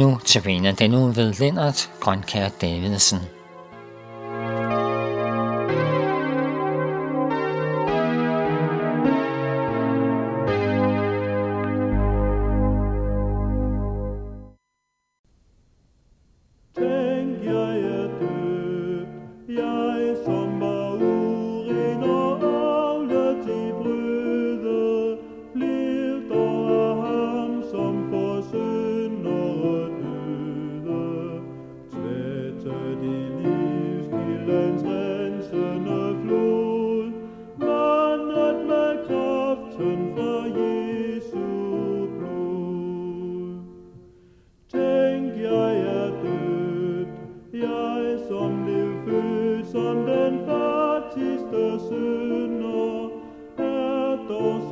Nu til benet den uge ved Lennart Grønkær Davidsen. sooner at those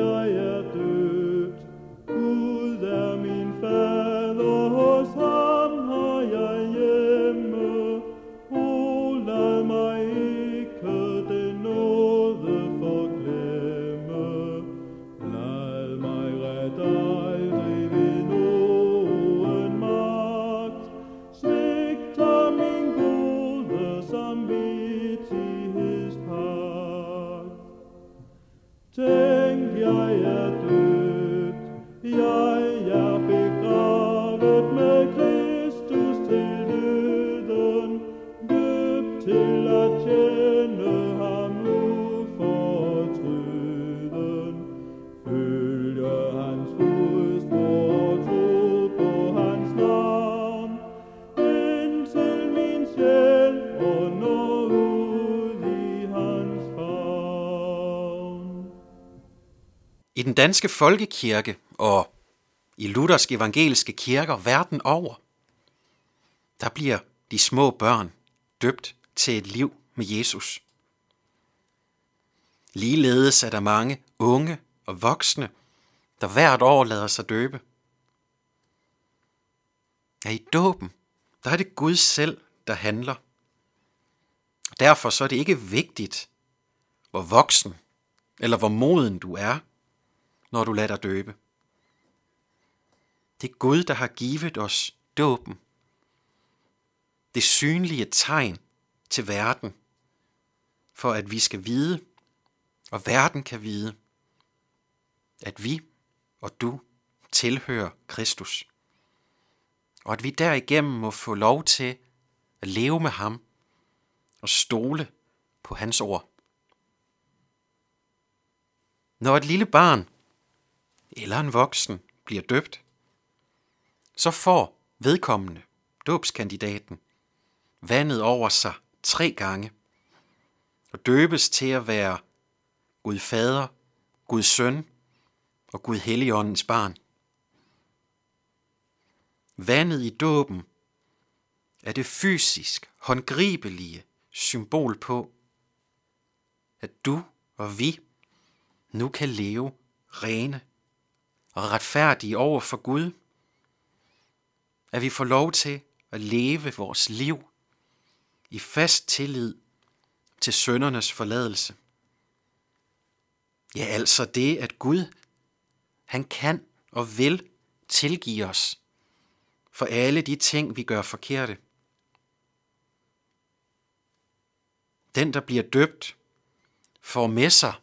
I den danske folkekirke og i lutherske evangeliske kirker verden over, der bliver de små børn døbt til et liv med Jesus. Ligeledes er der mange unge og voksne, der hvert år lader sig døbe. Ja, i dåben, der er det Gud selv, der handler. Derfor så er det ikke vigtigt, hvor voksen eller hvor moden du er – når du lader dig døbe. Det er Gud, der har givet os dåben. Det synlige tegn til verden, for at vi skal vide, og verden kan vide, at vi og du tilhører Kristus. Og at vi derigennem må få lov til at leve med ham og stole på hans ord. Når et lille barn eller en voksen bliver døbt, så får vedkommende, dåbskandidaten, vandet over sig tre gange og døbes til at være Gud Fader, Gud Søn og Gud Helligåndens barn. Vandet i dåben er det fysisk håndgribelige symbol på, at du og vi nu kan leve rene og retfærdige over for Gud, at vi får lov til at leve vores liv i fast tillid til søndernes forladelse. Ja, altså det, at Gud, han kan og vil tilgive os for alle de ting, vi gør forkerte. Den, der bliver døbt, får med sig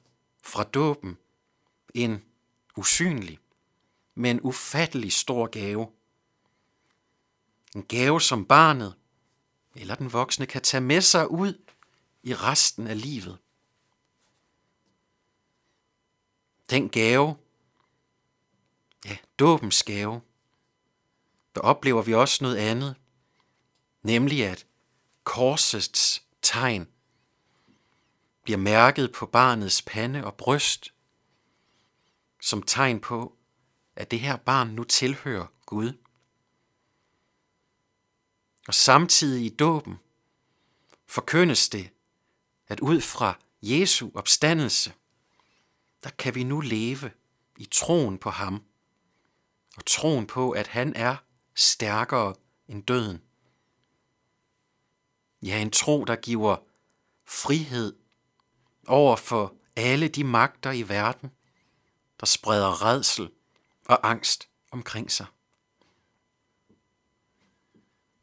fra dåben en usynlig, men ufattelig stor gave. En gave, som barnet eller den voksne kan tage med sig ud i resten af livet. Den gave, ja, dåbens gave, der oplever vi også noget andet, nemlig at korsets tegn bliver mærket på barnets pande og bryst, som tegn på, at det her barn nu tilhører Gud. Og samtidig i dåben forkyndes det, at ud fra Jesu opstandelse, der kan vi nu leve i troen på ham, og troen på, at han er stærkere end døden. Ja, en tro, der giver frihed over for alle de magter i verden, der spreder redsel og angst omkring sig.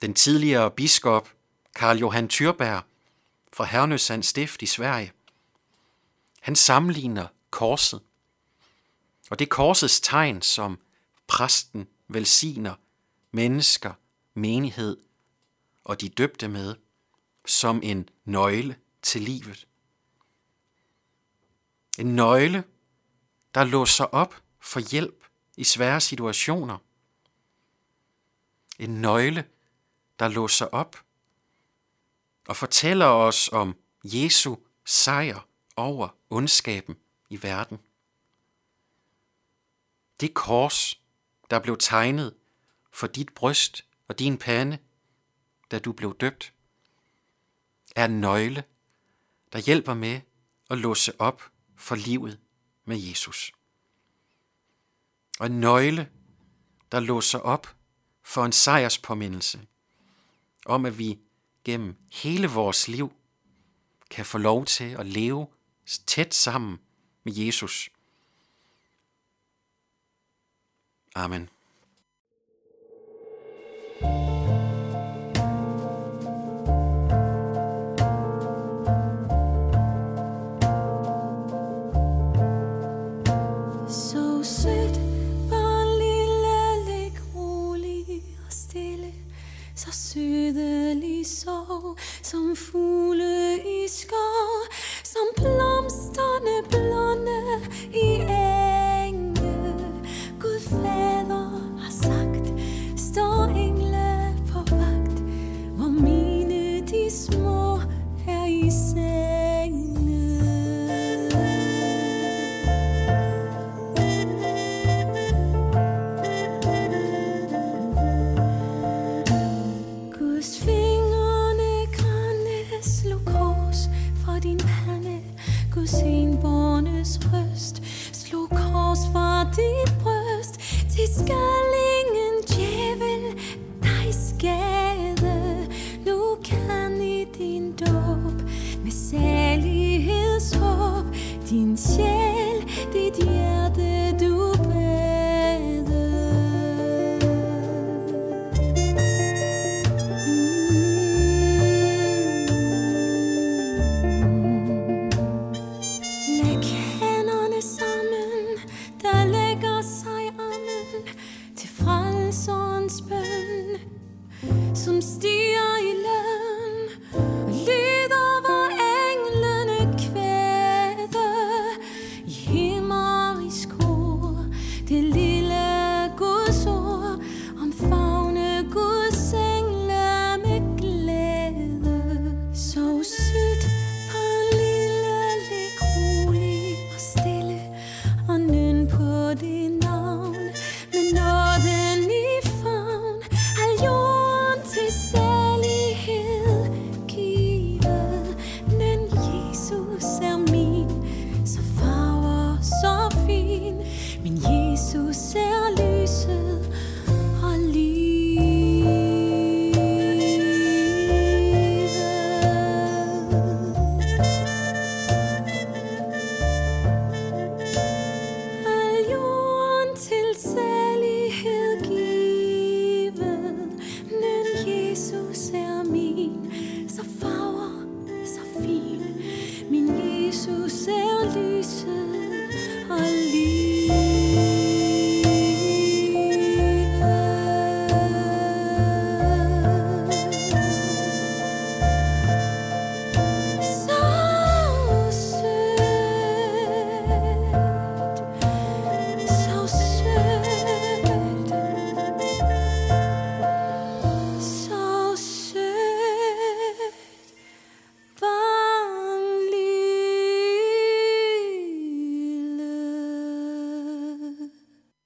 Den tidligere biskop Karl Johan Thyrberg fra Hernøsand Stift i Sverige, han sammenligner korset, og det korsets tegn, som præsten velsigner mennesker, menighed og de døbte med, som en nøgle til livet. En nøgle, der låser op for hjælp i svære situationer. En nøgle, der låser op og fortæller os om Jesu sejr over ondskaben i verden. Det kors, der blev tegnet for dit bryst og din pande, da du blev døbt, er en nøgle, der hjælper med at låse op for livet med Jesus. Og en nøgle, der låser op for en sejrspåmindelse om, at vi gennem hele vores liv kan få lov til at leve tæt sammen med Jesus. Amen. Som fugle